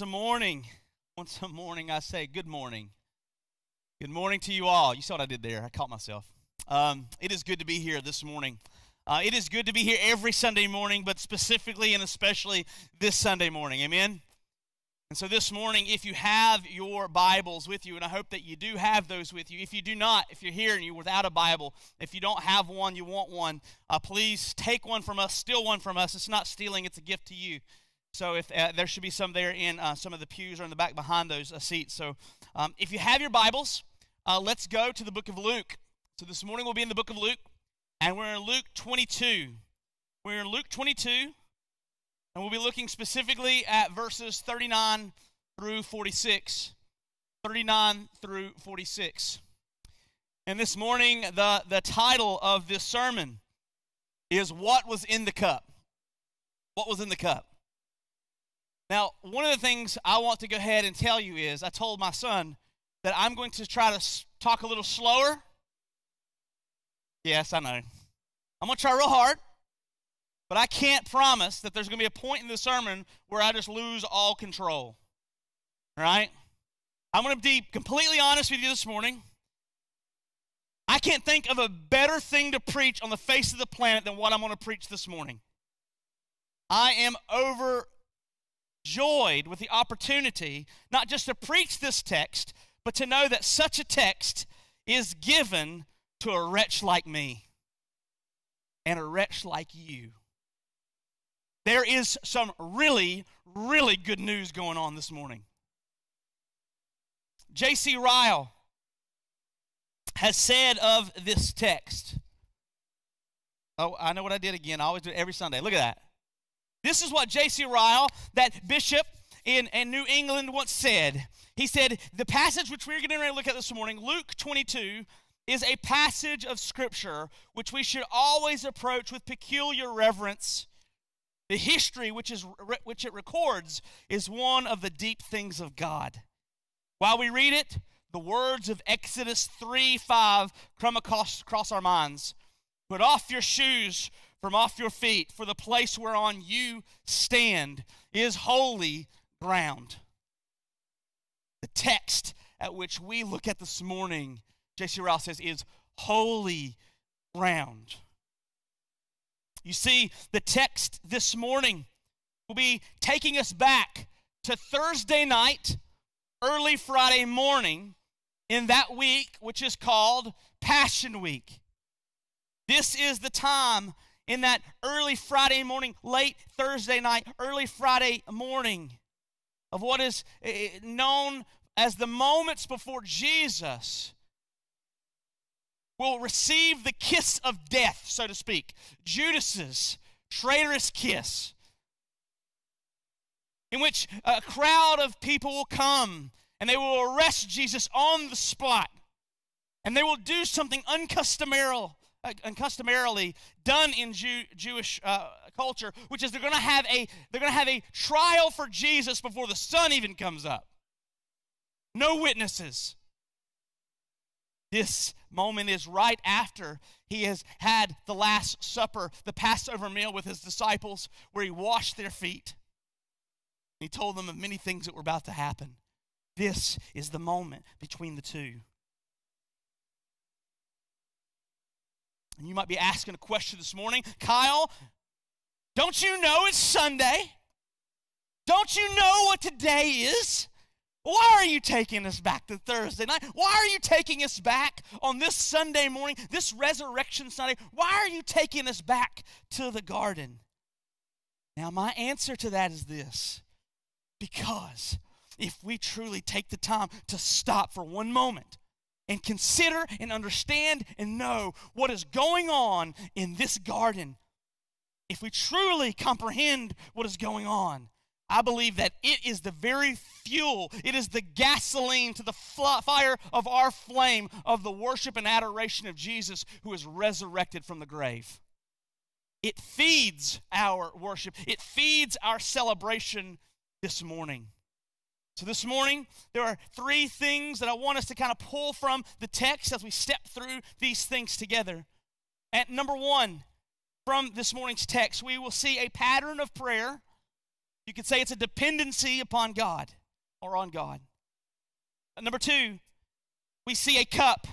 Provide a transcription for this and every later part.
A morning, once a morning, I say good morning. Good morning to you all. You saw what I did there. I caught myself. Um, it is good to be here this morning. Uh, it is good to be here every Sunday morning, but specifically and especially this Sunday morning. Amen. And so this morning, if you have your Bibles with you, and I hope that you do have those with you, if you do not, if you're here and you're without a Bible, if you don't have one, you want one, uh, please take one from us, steal one from us. It's not stealing, it's a gift to you. So if uh, there should be some there in uh, some of the pews or in the back behind those uh, seats. So um, if you have your Bibles, uh, let's go to the book of Luke. So this morning we'll be in the book of Luke, and we're in Luke 22. We're in Luke 22, and we'll be looking specifically at verses 39 through 46. 39 through 46. And this morning, the, the title of this sermon is What Was in the Cup? What was in the cup? Now, one of the things I want to go ahead and tell you is I told my son that I'm going to try to talk a little slower. Yes, I know. I'm going to try real hard, but I can't promise that there's going to be a point in the sermon where I just lose all control. All right? I'm going to be completely honest with you this morning. I can't think of a better thing to preach on the face of the planet than what I'm going to preach this morning. I am over joyed with the opportunity not just to preach this text, but to know that such a text is given to a wretch like me and a wretch like you. There is some really, really good news going on this morning. J.C. Ryle has said of this text. Oh, I know what I did again. I always do it every Sunday. Look at that. This is what J.C. Ryle, that bishop in, in New England, once said. He said, The passage which we're getting ready to look at this morning, Luke 22, is a passage of Scripture which we should always approach with peculiar reverence. The history which, is, which it records is one of the deep things of God. While we read it, the words of Exodus 3 5 come across, across our minds. Put off your shoes from off your feet, for the place whereon you stand is holy ground. The text at which we look at this morning, J.C. Ryle says, is holy ground. You see, the text this morning will be taking us back to Thursday night, early Friday morning in that week, which is called Passion Week. This is the time in that early Friday morning, late Thursday night, early Friday morning of what is eh, eh, known as the moments before Jesus will receive the kiss of death, so to speak. Judas's traitorous kiss, in which a crowd of people will come and they will arrest Jesus on the spot. And they will do something uncustomarily customarily done in Jew, Jewish uh, culture, which is they're going to have a they're going to have a trial for Jesus before the sun even comes up. No witnesses. This moment is right after he has had the Last Supper, the Passover meal with his disciples, where he washed their feet. He told them of many things that were about to happen. This is the moment between the two. And you might be asking a question this morning Kyle, don't you know it's Sunday? Don't you know what today is? Why are you taking us back to Thursday night? Why are you taking us back on this Sunday morning, this Resurrection Sunday? Why are you taking us back to the garden? Now, my answer to that is this because if we truly take the time to stop for one moment and consider and understand and know what is going on in this garden, if we truly comprehend what is going on, I believe that it is the very fuel, it is the gasoline to the fire of our flame of the worship and adoration of Jesus who is resurrected from the grave. It feeds our worship, it feeds our celebration this morning. So, this morning, there are three things that I want us to kind of pull from the text as we step through these things together. At number one, from this morning's text, we will see a pattern of prayer You could say it's a dependency upon God or on God. Number two, we see a cup,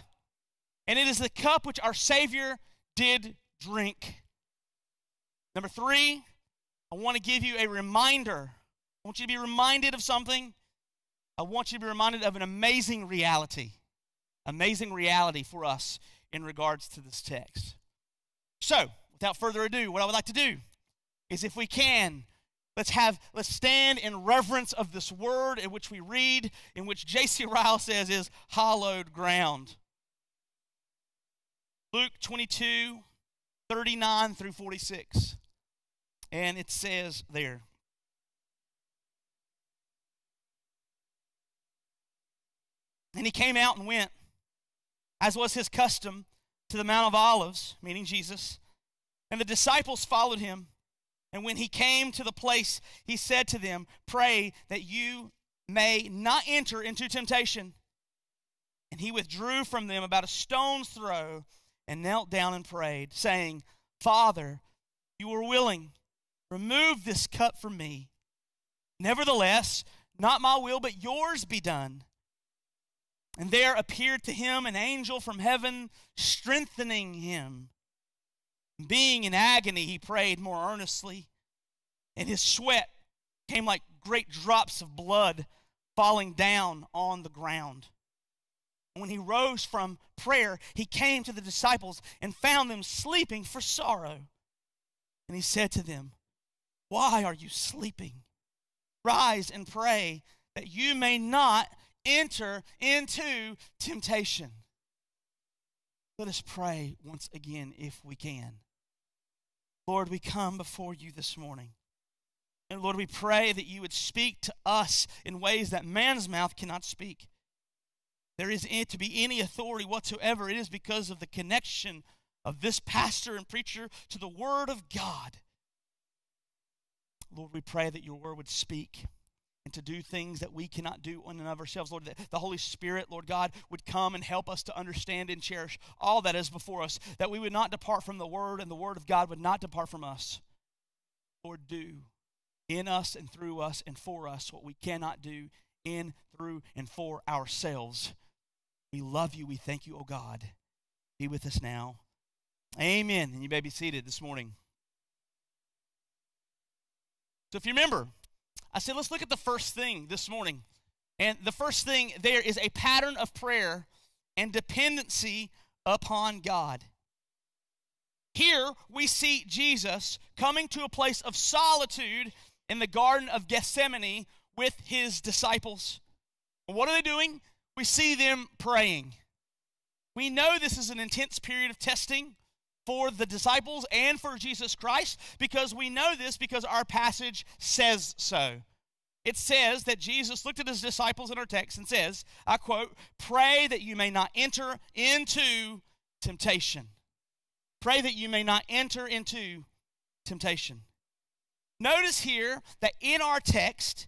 and it is the cup which our Savior did drink. Number three, I want to give you a reminder. I want you to be reminded of something. I want you to be reminded of an amazing reality. Amazing reality for us in regards to this text. So, without further ado, what I would like to do is if we can, let's have let's stand in reverence of this word in which we read, in which J.C. Ryle says is hallowed ground. Luke 22, 39 through 46. And it says there. And he came out and went, as was his custom, to the Mount of Olives, meaning Jesus. And the disciples followed him. And when he came to the place, he said to them, Pray that you may not enter into temptation. And he withdrew from them about a stone's throw and knelt down and prayed, saying, Father, you are willing, remove this cup from me. Nevertheless, not my will, but yours be done. And there appeared to him an angel from heaven, strengthening him. Being in agony, he prayed more earnestly, and his sweat came like great drops of blood falling down on the ground. When he rose from prayer, he came to the disciples and found them sleeping for sorrow. And he said to them, Why are you sleeping? Rise and pray that you may not enter into temptation. Let us pray once again if we can. Lord, we come before you this morning. And Lord, we pray that you would speak to us in ways that man's mouth cannot speak. There is to be any authority whatsoever, it is because of the connection of this pastor and preacher to the Word of God. Lord, we pray that your Word would speak and to do things that we cannot do in and of ourselves. Lord, that the Holy Spirit, Lord God, would come and help us to understand and cherish all that is before us, that we would not depart from the Word and the Word of God would not depart from us. Lord, do in us and through us and for us what we cannot do in, through, and for ourselves. We love you. We thank you, oh God. Be with us now. Amen. And you may be seated this morning. So if you remember, I said, let's look at the first thing this morning. And the first thing there is a pattern of prayer and dependency upon God. Here we see Jesus coming to a place of solitude in the Garden of Gethsemane with his disciples. what are they doing? We see them praying. We know this is an intense period of testing for the disciples and for Jesus Christ because we know this because our passage says so. It says that Jesus looked at his disciples in our text and says, I quote, pray that you may not enter into temptation. Pray that you may not enter into temptation. Notice here that in our text,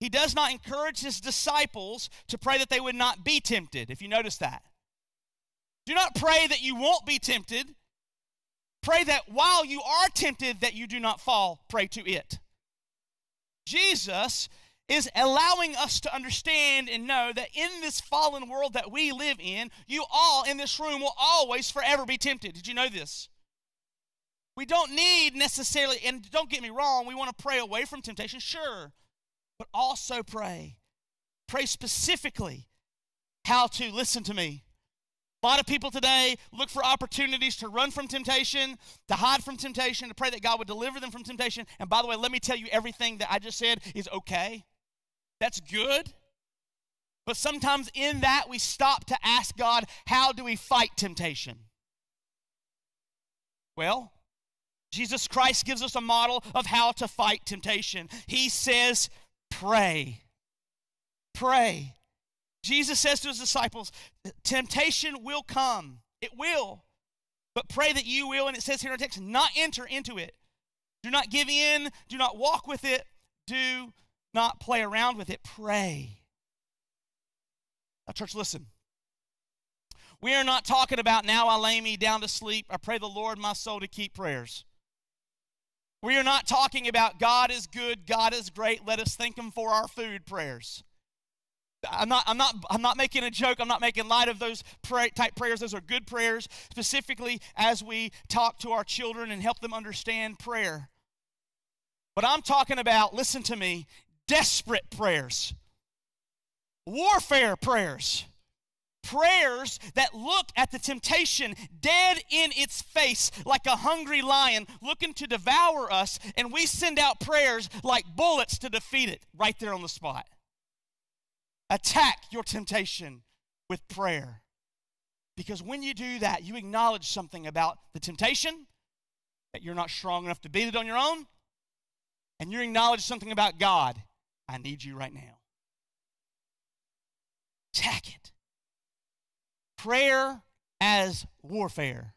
he does not encourage his disciples to pray that they would not be tempted, if you notice that. Do not pray that you won't be tempted. Pray that while you are tempted, that you do not fall prey to it. Jesus is allowing us to understand and know that in this fallen world that we live in, you all in this room will always forever be tempted. Did you know this? We don't need necessarily, and don't get me wrong, we want to pray away from temptation, sure, but also pray. Pray specifically how to listen to me a lot of people today look for opportunities to run from temptation, to hide from temptation, to pray that God would deliver them from temptation. And by the way, let me tell you everything that I just said is okay. That's good. But sometimes in that we stop to ask God, how do we fight temptation? Well, Jesus Christ gives us a model of how to fight temptation. He says, pray. Pray. Jesus says to his disciples, Temptation will come. It will. But pray that you will, and it says here in text, not enter into it. Do not give in. Do not walk with it. Do not play around with it. Pray. Now, church, listen. We are not talking about now I lay me down to sleep. I pray the Lord my soul to keep prayers. We are not talking about God is good, God is great, let us thank Him for our food prayers. I'm not, I'm, not, I'm not making a joke. I'm not making light of those pray, type prayers. Those are good prayers, specifically as we talk to our children and help them understand prayer. But I'm talking about, listen to me, desperate prayers, warfare prayers prayers that look at the temptation dead in its face like a hungry lion looking to devour us, and we send out prayers like bullets to defeat it right there on the spot. Attack your temptation with prayer. Because when you do that, you acknowledge something about the temptation, that you're not strong enough to beat it on your own, and you acknowledge something about God. I need you right now. Attack it. Prayer as warfare.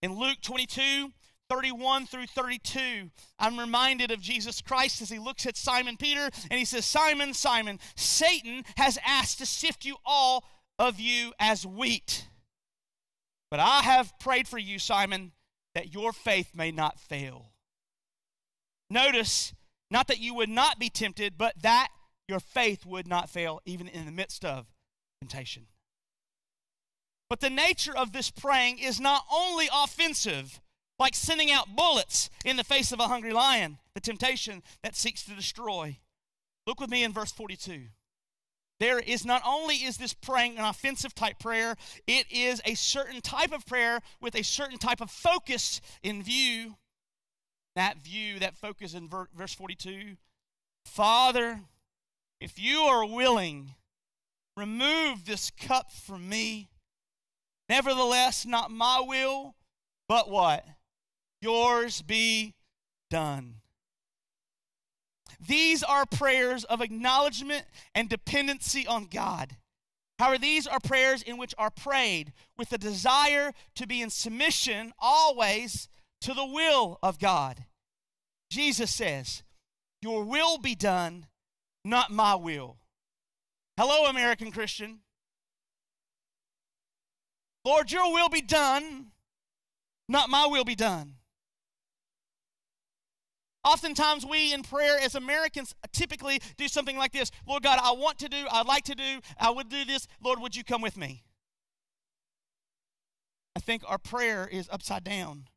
In Luke 22, 31 through 32, I'm reminded of Jesus Christ as he looks at Simon Peter and he says, Simon, Simon, Satan has asked to sift you all of you as wheat. But I have prayed for you, Simon, that your faith may not fail. Notice, not that you would not be tempted, but that your faith would not fail, even in the midst of temptation. But the nature of this praying is not only offensive, like sending out bullets in the face of a hungry lion, the temptation that seeks to destroy. Look with me in verse 42. There is not only is this praying an offensive type prayer, it is a certain type of prayer with a certain type of focus in view. That view, that focus in verse 42. Father, if you are willing, remove this cup from me. Nevertheless, not my will, but what? Yours be done. These are prayers of acknowledgement and dependency on God. However, these are prayers in which are prayed with the desire to be in submission always to the will of God. Jesus says, Your will be done, not my will. Hello, American Christian. Lord, your will be done, not my will be done. Oftentimes, we in prayer as Americans typically do something like this Lord God, I want to do, I'd like to do, I would do this. Lord, would you come with me? I think our prayer is upside down.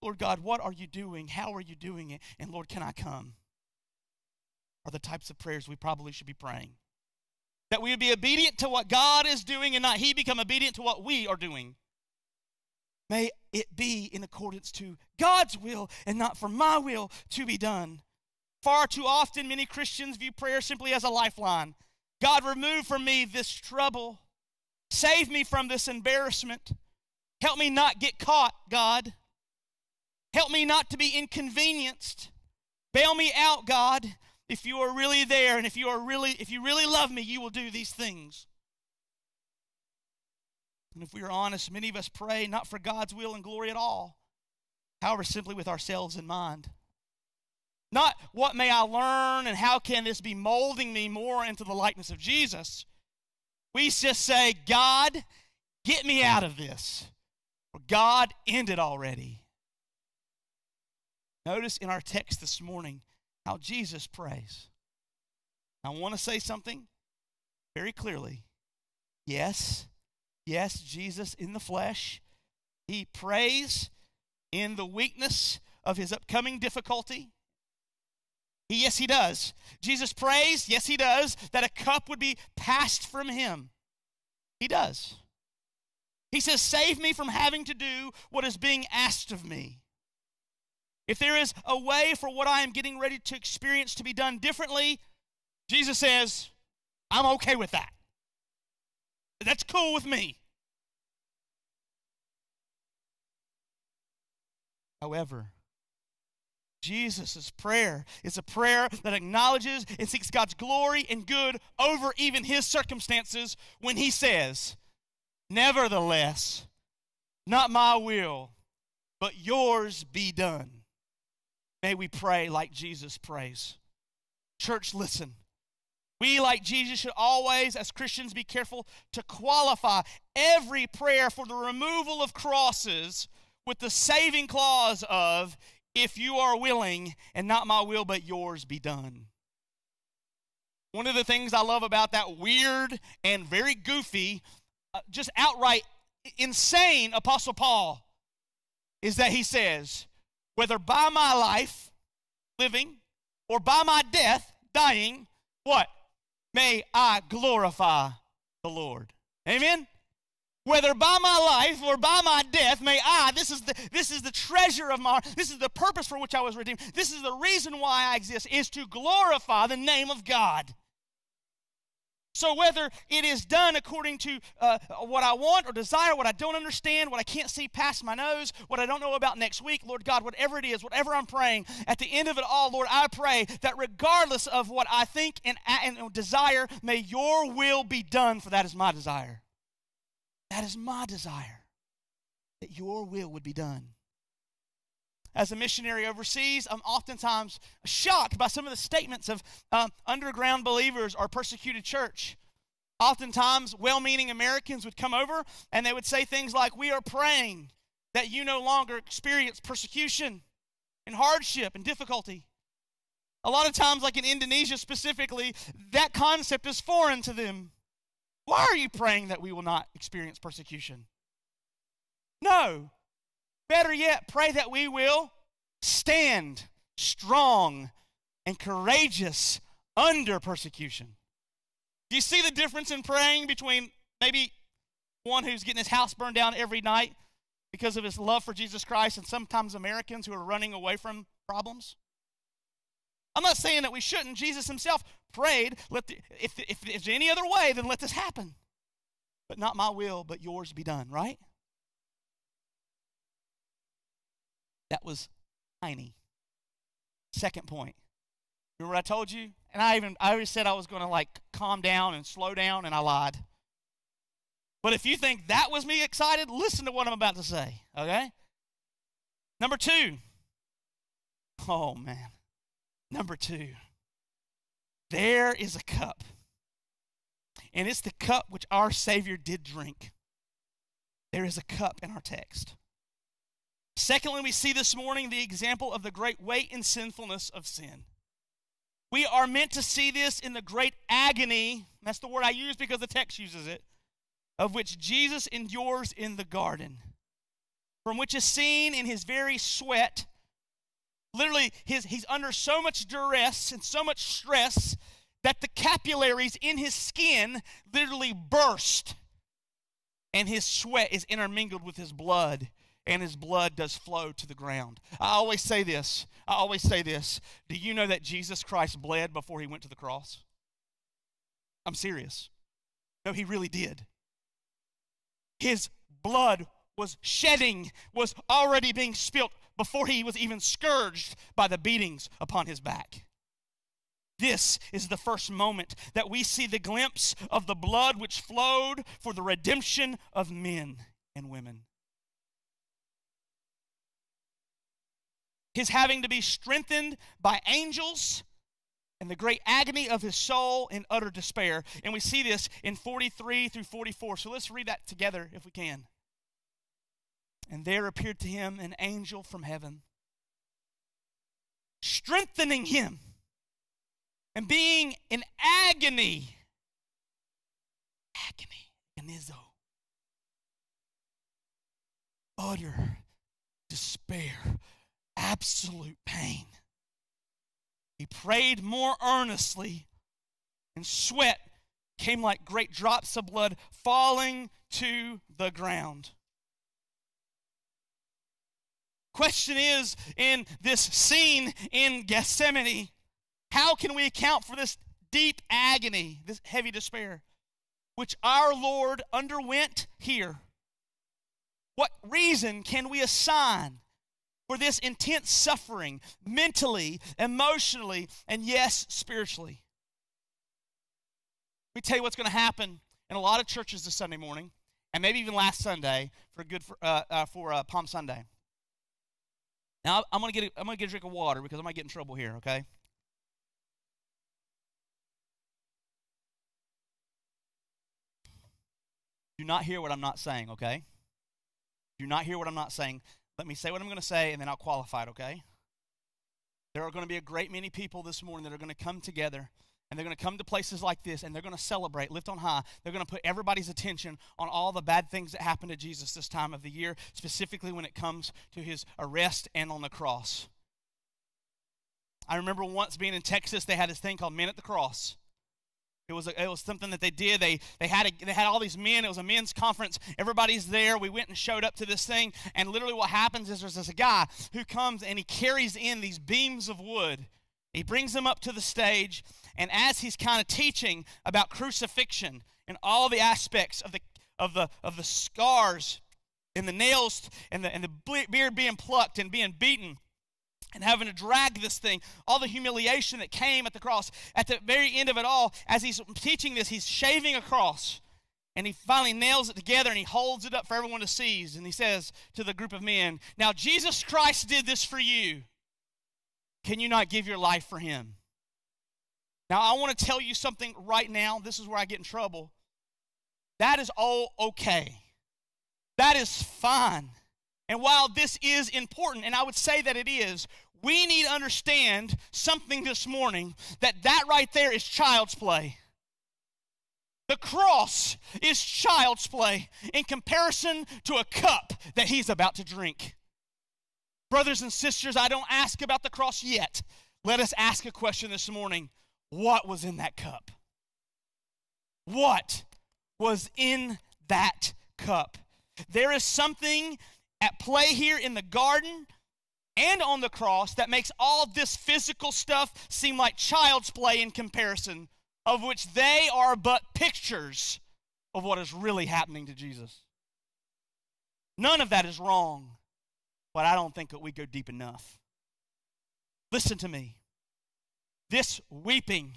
Lord God, what are you doing? How are you doing it? And Lord, can I come? Are the types of prayers we probably should be praying that we would be obedient to what God is doing and not He become obedient to what we are doing. May it be in accordance to God's will and not for my will to be done. Far too often, many Christians view prayer simply as a lifeline. God, remove from me this trouble. Save me from this embarrassment. Help me not get caught, God. Help me not to be inconvenienced. Bail me out, God if you are really there and if you are really if you really love me you will do these things and if we are honest many of us pray not for god's will and glory at all however simply with ourselves in mind not what may i learn and how can this be molding me more into the likeness of jesus we just say god get me out of this or god end it already notice in our text this morning how Jesus prays. I want to say something very clearly. Yes, yes, Jesus in the flesh, he prays in the weakness of his upcoming difficulty. Yes, he does. Jesus prays, yes, he does, that a cup would be passed from him. He does. He says, Save me from having to do what is being asked of me. If there is a way for what I am getting ready to experience to be done differently, Jesus says, I'm okay with that. That's cool with me. However, Jesus' prayer is a prayer that acknowledges and seeks God's glory and good over even his circumstances when he says, Nevertheless, not my will, but yours be done. May we pray like Jesus prays. Church, listen. We, like Jesus, should always, as Christians, be careful to qualify every prayer for the removal of crosses with the saving clause of, if you are willing, and not my will, but yours be done. One of the things I love about that weird and very goofy, uh, just outright insane Apostle Paul is that he says, whether by my life, living, or by my death, dying, what? May I glorify the Lord. Amen? Whether by my life or by my death, may I, this is the this is the treasure of my this is the purpose for which I was redeemed. This is the reason why I exist, is to glorify the name of God. So, whether it is done according to uh, what I want or desire, what I don't understand, what I can't see past my nose, what I don't know about next week, Lord God, whatever it is, whatever I'm praying, at the end of it all, Lord, I pray that regardless of what I think and, and desire, may your will be done, for that is my desire. That is my desire, that your will would be done. As a missionary overseas, I'm oftentimes shocked by some of the statements of uh, underground believers or persecuted church. Oftentimes, well meaning Americans would come over and they would say things like, We are praying that you no longer experience persecution and hardship and difficulty. A lot of times, like in Indonesia specifically, that concept is foreign to them. Why are you praying that we will not experience persecution? No. Better yet, pray that we will stand strong and courageous under persecution. Do you see the difference in praying between maybe one who's getting his house burned down every night because of his love for Jesus Christ and sometimes Americans who are running away from problems? I'm not saying that we shouldn't. Jesus himself prayed, let the, if, if there's any other way, then let this happen. But not my will, but yours be done, right? That was tiny. Second point. Remember what I told you? And I even I always said I was going to like calm down and slow down, and I lied. But if you think that was me excited, listen to what I'm about to say, okay? Number two. Oh man. Number two. There is a cup. And it's the cup which our Savior did drink. There is a cup in our text. Secondly, we see this morning the example of the great weight and sinfulness of sin. We are meant to see this in the great agony, that's the word I use because the text uses it, of which Jesus endures in the garden, from which is seen in his very sweat literally his, he's under so much duress and so much stress that the capillaries in his skin literally burst and his sweat is intermingled with his blood and his blood does flow to the ground. I always say this. I always say this. Do you know that jesus christ bled before he went to the cross? I'm serious. No he really did. His blood was shedding was already being spilt before he was even scourged by the beatings upon his back. This is the first moment that we see the glimpse of the blood which flowed for the redemption of men and women. His having to be strengthened by angels and the great agony of his soul in utter despair. And we see this in 43 through 44. So let's read that together if we can. And there appeared to him an angel from heaven, strengthening him and being in agony. Agony, agonizo. Utter despair, absolute pain. He prayed more earnestly, and sweat came like great drops of blood falling to the ground. Question is in this scene in Gethsemane, how can we account for this deep agony, this heavy despair, which our Lord underwent here? What reason can we assign for this intense suffering, mentally, emotionally, and yes, spiritually? Let me tell you what's going to happen in a lot of churches this Sunday morning, and maybe even last Sunday for good for, uh, uh, for uh, Palm Sunday. Now I'm gonna get a, I'm gonna get a drink of water because I might get in trouble here. Okay. Do not hear what I'm not saying. Okay. Do not hear what I'm not saying. Let me say what I'm going to say, and then I'll qualify it. Okay. There are going to be a great many people this morning that are going to come together and they're going to come to places like this and they're going to celebrate, lift on high. They're going to put everybody's attention on all the bad things that happened to Jesus this time of the year, specifically when it comes to his arrest and on the cross. I remember once being in Texas, they had this thing called Men at the Cross. It was, a, it was something that they did. They, they, had a, they had all these men. It was a men's conference. Everybody's there. We went and showed up to this thing. And literally, what happens is there's this guy who comes and he carries in these beams of wood. He brings them up to the stage. And as he's kind of teaching about crucifixion and all the aspects of the, of the, of the scars and the nails and the, and the beard being plucked and being beaten, and having to drag this thing, all the humiliation that came at the cross. At the very end of it all, as he's teaching this, he's shaving a cross. And he finally nails it together and he holds it up for everyone to see. And he says to the group of men, Now Jesus Christ did this for you. Can you not give your life for him? Now, I want to tell you something right now. This is where I get in trouble. That is all okay. That is fine. And while this is important, and I would say that it is, we need to understand something this morning that that right there is child's play. The cross is child's play in comparison to a cup that he's about to drink. Brothers and sisters, I don't ask about the cross yet. Let us ask a question this morning What was in that cup? What was in that cup? There is something at play here in the garden and on the cross that makes all this physical stuff seem like child's play in comparison, of which they are but pictures of what is really happening to Jesus. None of that is wrong, but I don't think that we go deep enough. Listen to me. This weeping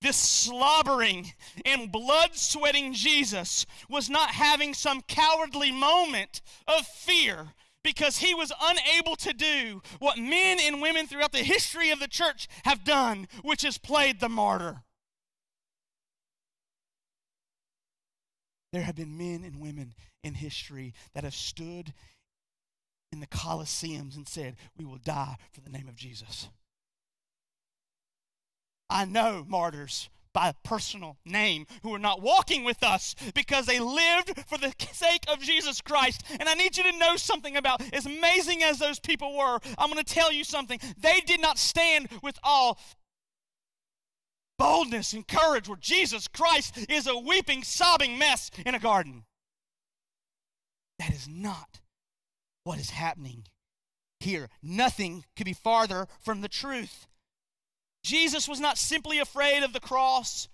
this slobbering and blood sweating Jesus was not having some cowardly moment of fear because he was unable to do what men and women throughout the history of the church have done, which is played the martyr. There have been men and women in history that have stood in the Colosseums and said, We will die for the name of Jesus. I know martyrs by personal name who are not walking with us because they lived for the sake of Jesus Christ. And I need you to know something about as amazing as those people were, I'm going to tell you something. They did not stand with all boldness and courage where Jesus Christ is a weeping, sobbing mess in a garden. That is not what is happening here. Nothing could be farther from the truth. Jesus was not simply afraid of the cross.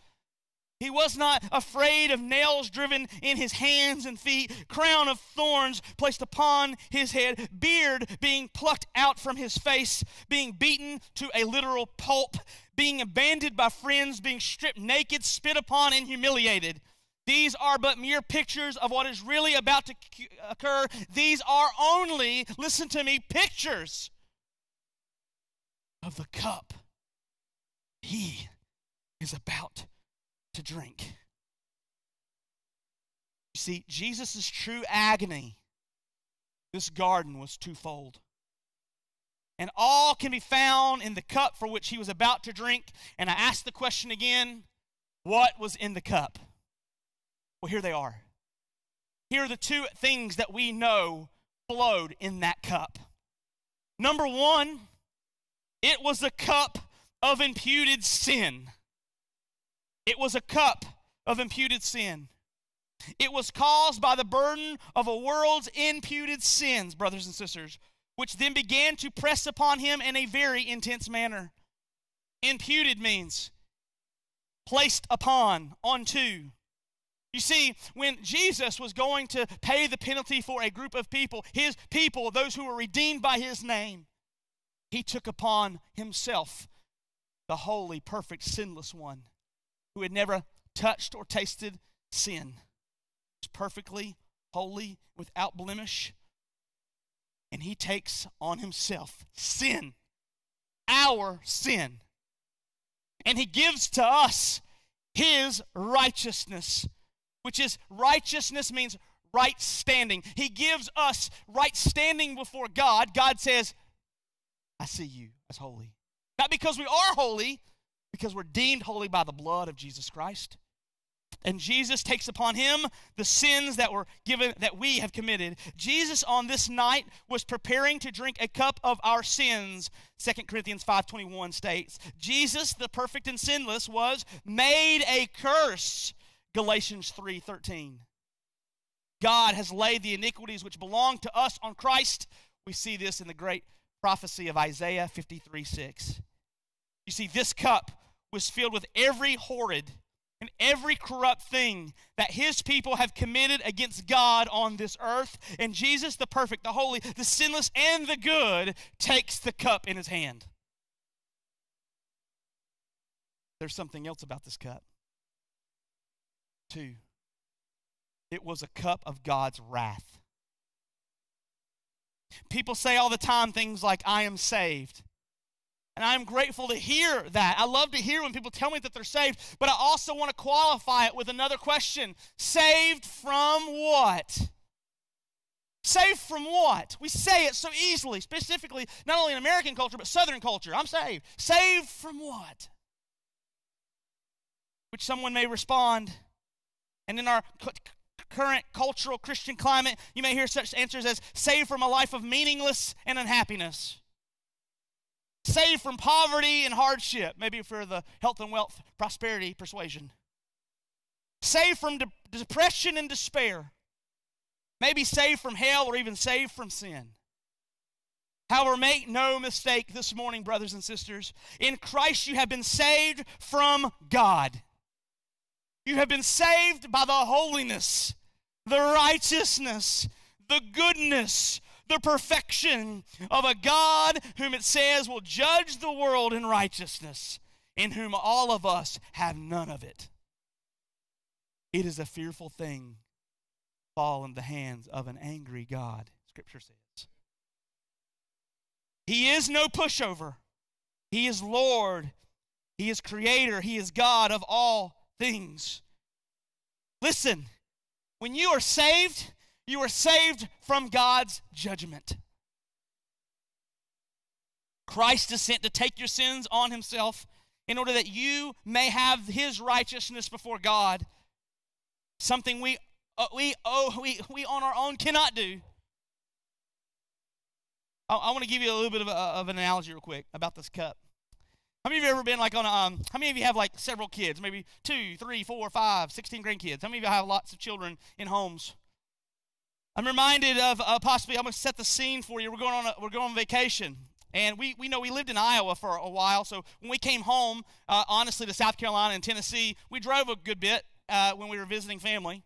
He was not afraid of nails driven in his hands and feet, crown of thorns placed upon his head, beard being plucked out from his face, being beaten to a literal pulp, being abandoned by friends, being stripped naked, spit upon, and humiliated. These are but mere pictures of what is really about to occur. These are only, listen to me, pictures of the cup he is about to drink. You see, Jesus' true agony, this garden was twofold. And all can be found in the cup for which he was about to drink. And I ask the question again what was in the cup? Well, here they are. Here are the two things that we know flowed in that cup. Number one, it was a cup of imputed sin. It was a cup of imputed sin. It was caused by the burden of a world's imputed sins, brothers and sisters, which then began to press upon him in a very intense manner. Imputed means placed upon, onto. You see, when Jesus was going to pay the penalty for a group of people, his people, those who were redeemed by his name, he took upon himself the holy, perfect, sinless one who had never touched or tasted sin. He's perfectly holy, without blemish. And he takes on himself sin, our sin. And he gives to us his righteousness, which is righteousness means right standing. He gives us right standing before God. God says, I see you as holy. Not because we are holy, because we're deemed holy by the blood of Jesus Christ. And Jesus takes upon him the sins that were given that we have committed. Jesus on this night was preparing to drink a cup of our sins. 2 Corinthians 5:21 states, Jesus, the perfect and sinless, was made a curse. Galatians 3:13. God has laid the iniquities which belong to us on Christ. We see this in the great prophecy of Isaiah 53 6. You see, this cup was filled with every horrid and every corrupt thing that his people have committed against God on this earth. And Jesus, the perfect, the holy, the sinless, and the good, takes the cup in his hand. There's something else about this cup. Two, it was a cup of God's wrath. People say all the time things like, I am saved. And I'm grateful to hear that. I love to hear when people tell me that they're saved, but I also want to qualify it with another question Saved from what? Saved from what? We say it so easily, specifically, not only in American culture, but Southern culture. I'm saved. Saved from what? Which someone may respond, and in our current cultural Christian climate, you may hear such answers as saved from a life of meaningless and unhappiness saved from poverty and hardship, maybe for the health and wealth prosperity persuasion, saved from de- depression and despair, maybe saved from hell or even saved from sin. However, make no mistake this morning, brothers and sisters, in Christ you have been saved from God. You have been saved by the holiness, the righteousness, the goodness, the perfection of a God whom it says will judge the world in righteousness, in whom all of us have none of it. It is a fearful thing to fall in the hands of an angry God, Scripture says. He is no pushover. He is Lord. He is Creator. He is God of all things. Listen, when you are saved, you are saved from God's judgment. Christ is sent to take your sins on himself in order that you may have his righteousness before God. Something we uh, we oh we we on our own cannot do. I, I want to give you a little bit of, a, of an analogy real quick about this cup. How many of you ever been like on a, um, how many of you have like several kids, maybe two, three, four, five, sixteen grandkids? How many of you have lots of children in homes? I'm reminded of uh, possibly, I'm going to set the scene for you. We're going on, a, we're going on vacation. And we, we know we lived in Iowa for a while. So when we came home, uh, honestly, to South Carolina and Tennessee, we drove a good bit uh, when we were visiting family.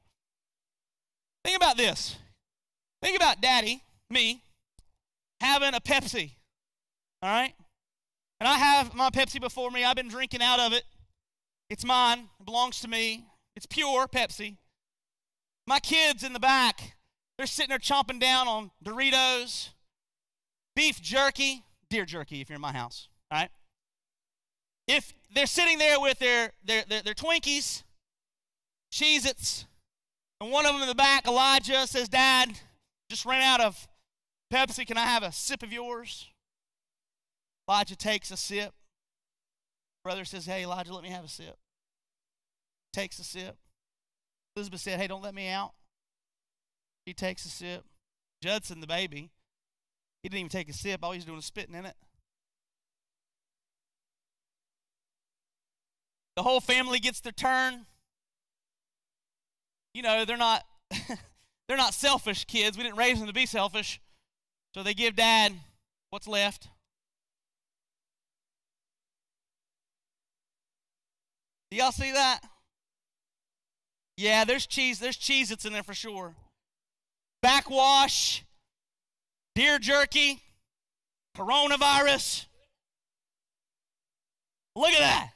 Think about this. Think about daddy, me, having a Pepsi. All right? And I have my Pepsi before me. I've been drinking out of it. It's mine, it belongs to me. It's pure Pepsi. My kids in the back, they're sitting there chomping down on Doritos, beef jerky, deer jerky if you're in my house, all right? If they're sitting there with their, their, their, their Twinkies, Cheez Its, and one of them in the back, Elijah, says, Dad, just ran out of Pepsi. Can I have a sip of yours? Elijah takes a sip. Brother says, Hey, Elijah, let me have a sip. Takes a sip. Elizabeth said, Hey, don't let me out. He takes a sip. Judson, the baby, he didn't even take a sip. All he's doing is spitting in it. The whole family gets their turn. You know, they're not they're not selfish kids. We didn't raise them to be selfish. So they give dad what's left. Do y'all see that? Yeah, there's cheese. There's cheese that's in there for sure backwash, deer jerky, coronavirus. Look at that.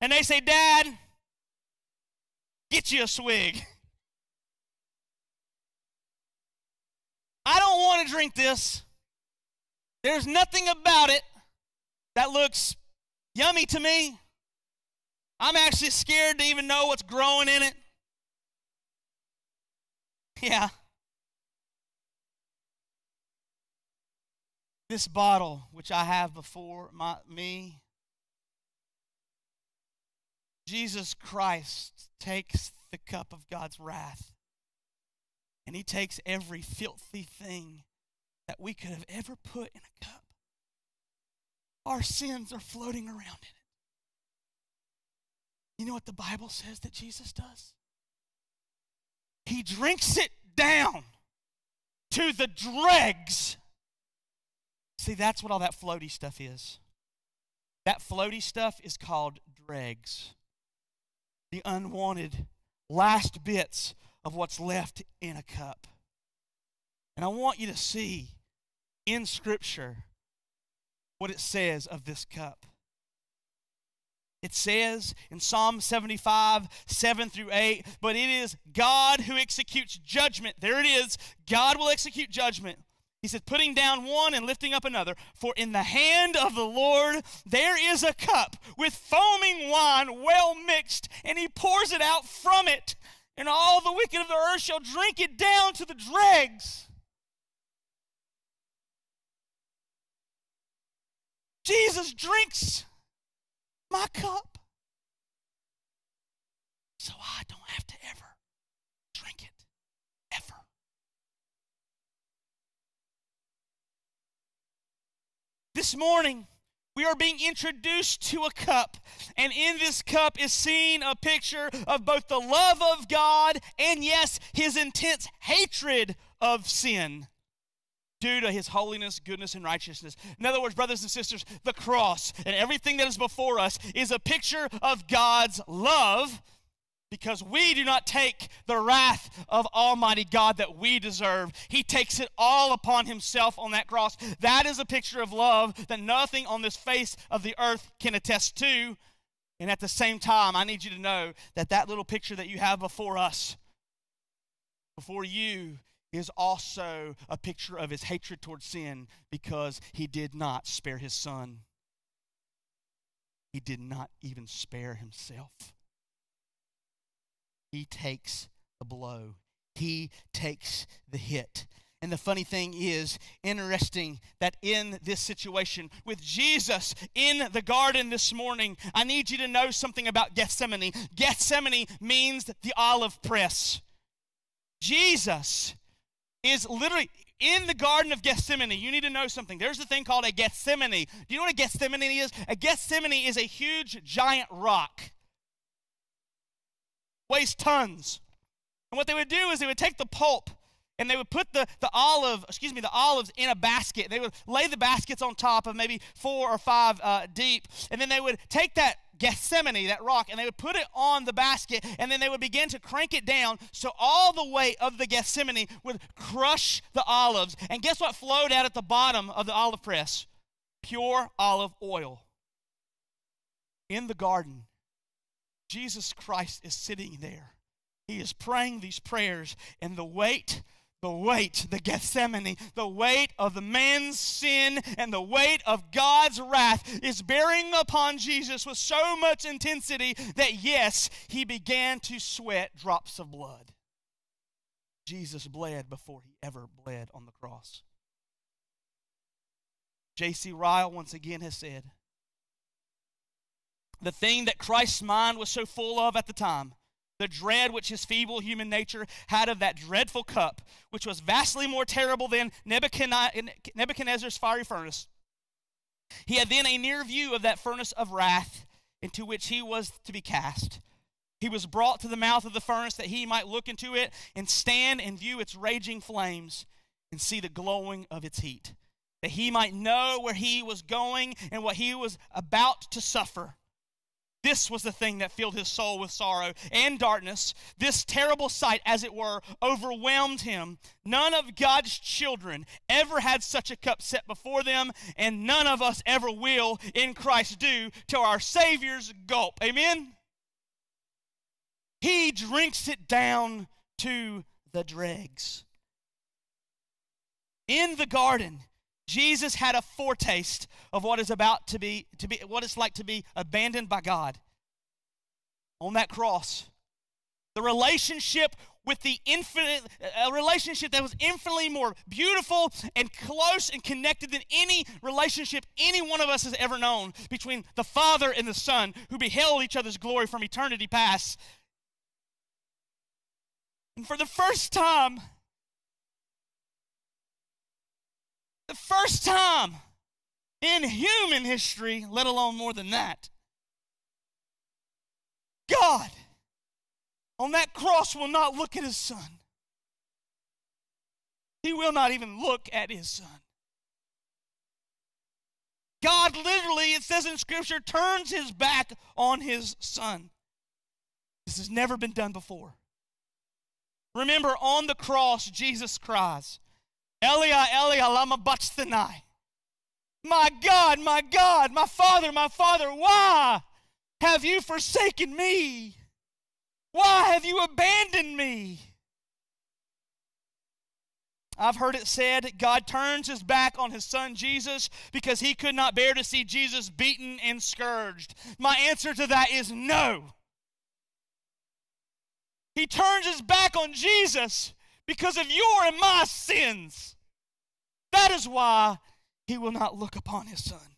And they say, Dad, get you a swig. I don't want to drink this. There's nothing about it that looks yummy to me. I'm actually scared to even know what's growing in it. Yeah. This bottle, which I have before my, me, Jesus Christ takes the cup of God's wrath and he takes every filthy thing that we could have ever put in a cup. Our sins are floating around in it. You know what the Bible says that Jesus does? He drinks it down to the dregs. See, that's what all that floaty stuff is. That floaty stuff is called dregs. The unwanted last bits of what's left in a cup. And I want you to see in Scripture what it says of this cup. It says in Psalm 75, 7 through 8, but it is God who executes judgment. There it is. God will execute judgment. He said, putting down one and lifting up another. For in the hand of the Lord there is a cup with foaming wine well mixed, and he pours it out from it. And all the wicked of the earth shall drink it down to the dregs. Jesus drinks my cup so I don't have to ever drink it. Ever. This morning, we are being introduced to a cup. And in this cup is seen a picture of both the love of God and, yes, his intense hatred of sin due to his holiness, goodness, and righteousness. In other words, brothers and sisters, the cross and everything that is before us is a picture of God's love because we do not take the wrath of Almighty God that we deserve. He takes it all upon Himself on that cross. That is a picture of love that nothing on this face of the earth can attest to. And at the same time, I need you to know that that little picture that you have before us, before you, is also a picture of his hatred towards sin because he did not spare his son. He did not even spare himself. He takes the blow, he takes the hit. And the funny thing is, interesting that in this situation with Jesus in the garden this morning, I need you to know something about Gethsemane. Gethsemane means the olive press. Jesus is literally in the Garden of Gethsemane. You need to know something. There's a thing called a Gethsemane. Do you know what a Gethsemane is? A Gethsemane is a huge, giant rock, weighs tons. And what they would do is they would take the pulp and they would put the, the olive, excuse me, the olives in a basket. They would lay the baskets on top of maybe four or five uh, deep, and then they would take that Gethsemane, that rock, and they would put it on the basket, and then they would begin to crank it down so all the weight of the Gethsemane would crush the olives. And guess what flowed out at the bottom of the olive press? Pure olive oil. In the garden, Jesus Christ is sitting there. He is praying these prayers, and the weight the weight, the Gethsemane, the weight of the man's sin and the weight of God's wrath is bearing upon Jesus with so much intensity that, yes, he began to sweat drops of blood. Jesus bled before he ever bled on the cross. J.C. Ryle once again has said the thing that Christ's mind was so full of at the time the dread which his feeble human nature had of that dreadful cup, which was vastly more terrible than Nebuchadnezzar's fiery furnace. He had then a near view of that furnace of wrath into which he was to be cast. He was brought to the mouth of the furnace that he might look into it and stand and view its raging flames and see the glowing of its heat, that he might know where he was going and what he was about to suffer. This was the thing that filled his soul with sorrow and darkness. This terrible sight, as it were, overwhelmed him. None of God's children ever had such a cup set before them, and none of us ever will in Christ do till our Savior's gulp. Amen? He drinks it down to the dregs. In the garden, Jesus had a foretaste of what is about to be, to be what it's like to be abandoned by God. On that cross, the relationship with the infinite, a relationship that was infinitely more beautiful and close and connected than any relationship any one of us has ever known between the Father and the Son, who beheld each other's glory from eternity past. And for the first time, the first time in human history, let alone more than that, God on that cross will not look at his son. He will not even look at his son. God literally, it says in Scripture, turns his back on his son. This has never been done before. Remember, on the cross, Jesus cries, Elia, Elia, lama sabachthani. My God, my God, my Father, my Father, why have you forsaken me? Why have you abandoned me? I've heard it said God turns his back on his son Jesus because he could not bear to see Jesus beaten and scourged. My answer to that is no. He turns his back on Jesus because of your and my sins. That is why he will not look upon his son.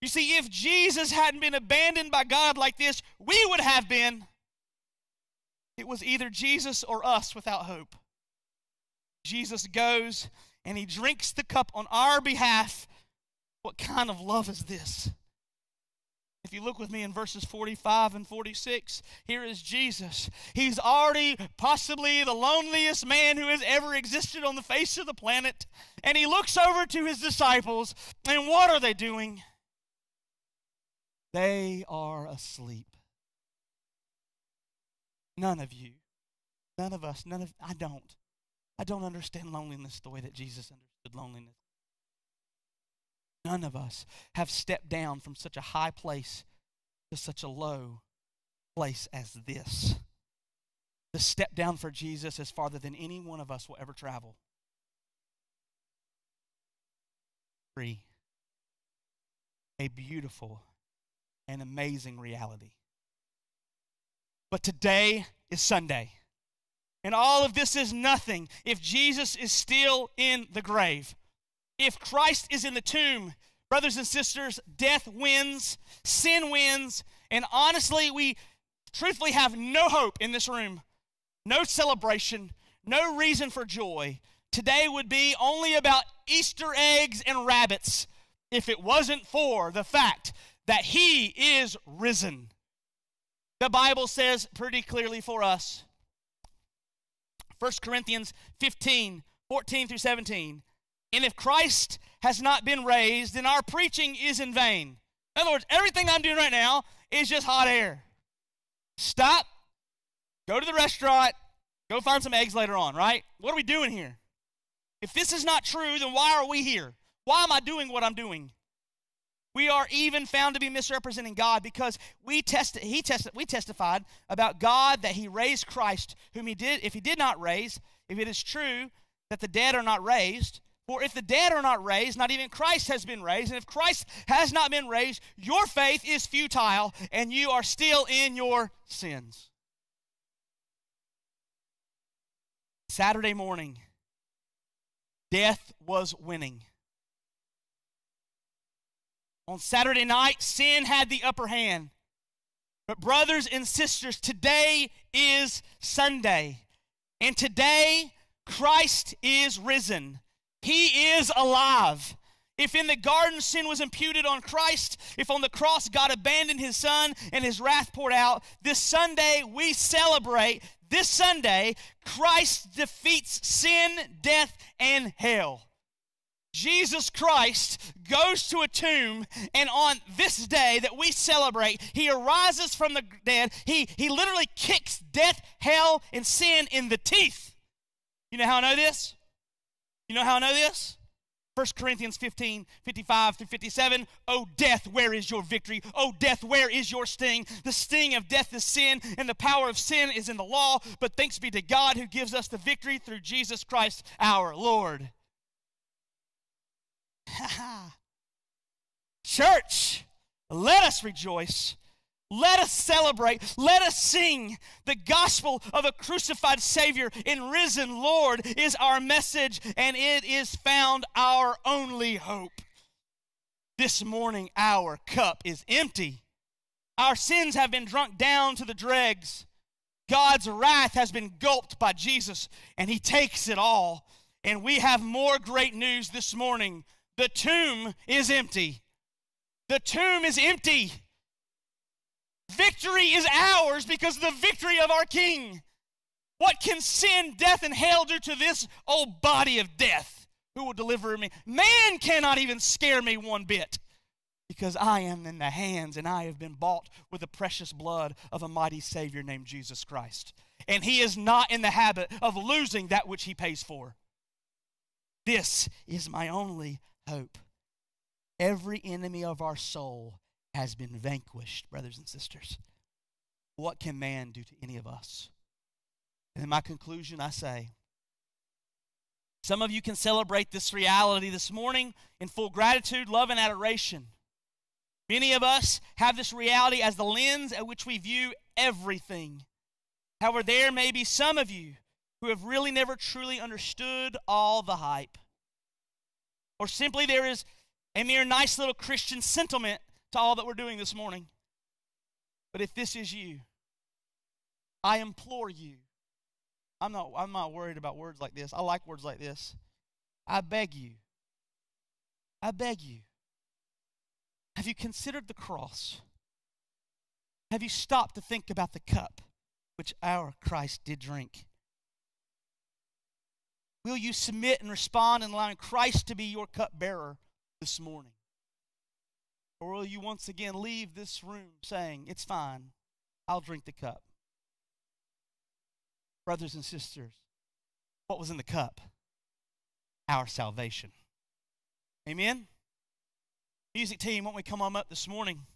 You see, if Jesus hadn't been abandoned by God like this, we would have been. It was either Jesus or us without hope. Jesus goes and he drinks the cup on our behalf. What kind of love is this? If you look with me in verses 45 and 46, here is Jesus. He's already possibly the loneliest man who has ever existed on the face of the planet. And he looks over to his disciples, and what are they doing? They are asleep. None of you, none of us, none of, I don't. I don't understand loneliness the way that Jesus understood loneliness. None of us have stepped down from such a high place to such a low place as this. The step down for Jesus is farther than any one of us will ever travel. Free. A beautiful and amazing reality. But today is Sunday. And all of this is nothing if Jesus is still in the grave. If Christ is in the tomb, brothers and sisters, death wins, sin wins, and honestly, we truthfully have no hope in this room, no celebration, no reason for joy. Today would be only about Easter eggs and rabbits if it wasn't for the fact that He is risen. The Bible says pretty clearly for us 1 Corinthians 15 14 through 17. And if Christ has not been raised, then our preaching is in vain. In other words, everything I'm doing right now is just hot air. Stop, go to the restaurant, go find some eggs later on, right? What are we doing here? If this is not true, then why are we here? Why am I doing what I'm doing? We are even found to be misrepresenting God because we test, he tested, we testified about God that he raised Christ, whom he did, if he did not raise, if it is true that the dead are not raised, for if the dead are not raised, not even Christ has been raised. And if Christ has not been raised, your faith is futile and you are still in your sins. Saturday morning, death was winning. On Saturday night, sin had the upper hand. But, brothers and sisters, today is Sunday. And today, Christ is risen. He is alive. If in the garden sin was imputed on Christ, if on the cross God abandoned his son and his wrath poured out, this Sunday we celebrate, this Sunday, Christ defeats sin, death, and hell. Jesus Christ goes to a tomb, and on this day that we celebrate, he arises from the dead. He, he literally kicks death, hell, and sin in the teeth. You know how I know this? You know how I know this? 1 Corinthians 15, 55 through 57. Oh, death, where is your victory? Oh, death, where is your sting? The sting of death is sin, and the power of sin is in the law. But thanks be to God who gives us the victory through Jesus Christ our Lord. Church, let us rejoice. Let us celebrate. Let us sing. The gospel of a crucified Savior and risen Lord is our message, and it is found our only hope. This morning, our cup is empty. Our sins have been drunk down to the dregs. God's wrath has been gulped by Jesus, and He takes it all. And we have more great news this morning. The tomb is empty. The tomb is empty. Victory is ours because of the victory of our King. What can sin, death, and hell do to this old body of death? Who will deliver me? Man cannot even scare me one bit because I am in the hands and I have been bought with the precious blood of a mighty Savior named Jesus Christ. And He is not in the habit of losing that which He pays for. This is my only hope. Every enemy of our soul has been vanquished, brothers and sisters. What can man do to any of us? And in my conclusion, I say, some of you can celebrate this reality this morning in full gratitude, love, and adoration. Many of us have this reality as the lens at which we view everything. However, there may be some of you who have really never truly understood all the hype. Or simply there is a mere nice little Christian sentiment to all that we're doing this morning. But if this is you, I implore you. I'm not, I'm not worried about words like this. I like words like this. I beg you. I beg you. Have you considered the cross? Have you stopped to think about the cup which our Christ did drink? Will you submit and respond and allow Christ to be your cup bearer this morning? Or will you once again leave this room saying, It's fine, I'll drink the cup? Brothers and sisters, what was in the cup? Our salvation. Amen? Music team, won't we come on up this morning?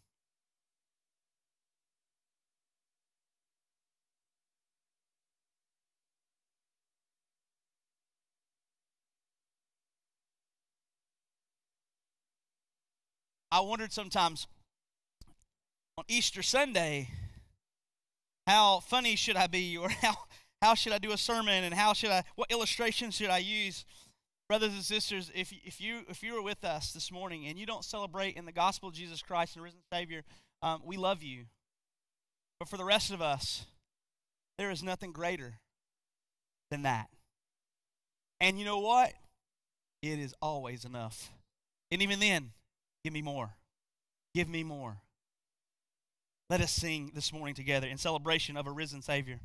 I wondered sometimes on Easter Sunday how funny should I be or how how should I do a sermon and how should I what illustrations should I use? Brothers and sisters if if you if you are with us this morning and you don't celebrate in the gospel of Jesus Christ and risen savior um, we love you. But for the rest of us there is nothing greater than that. And you know what? It is always enough. And even then Give me more. Give me more. Let us sing this morning together in celebration of a risen Savior.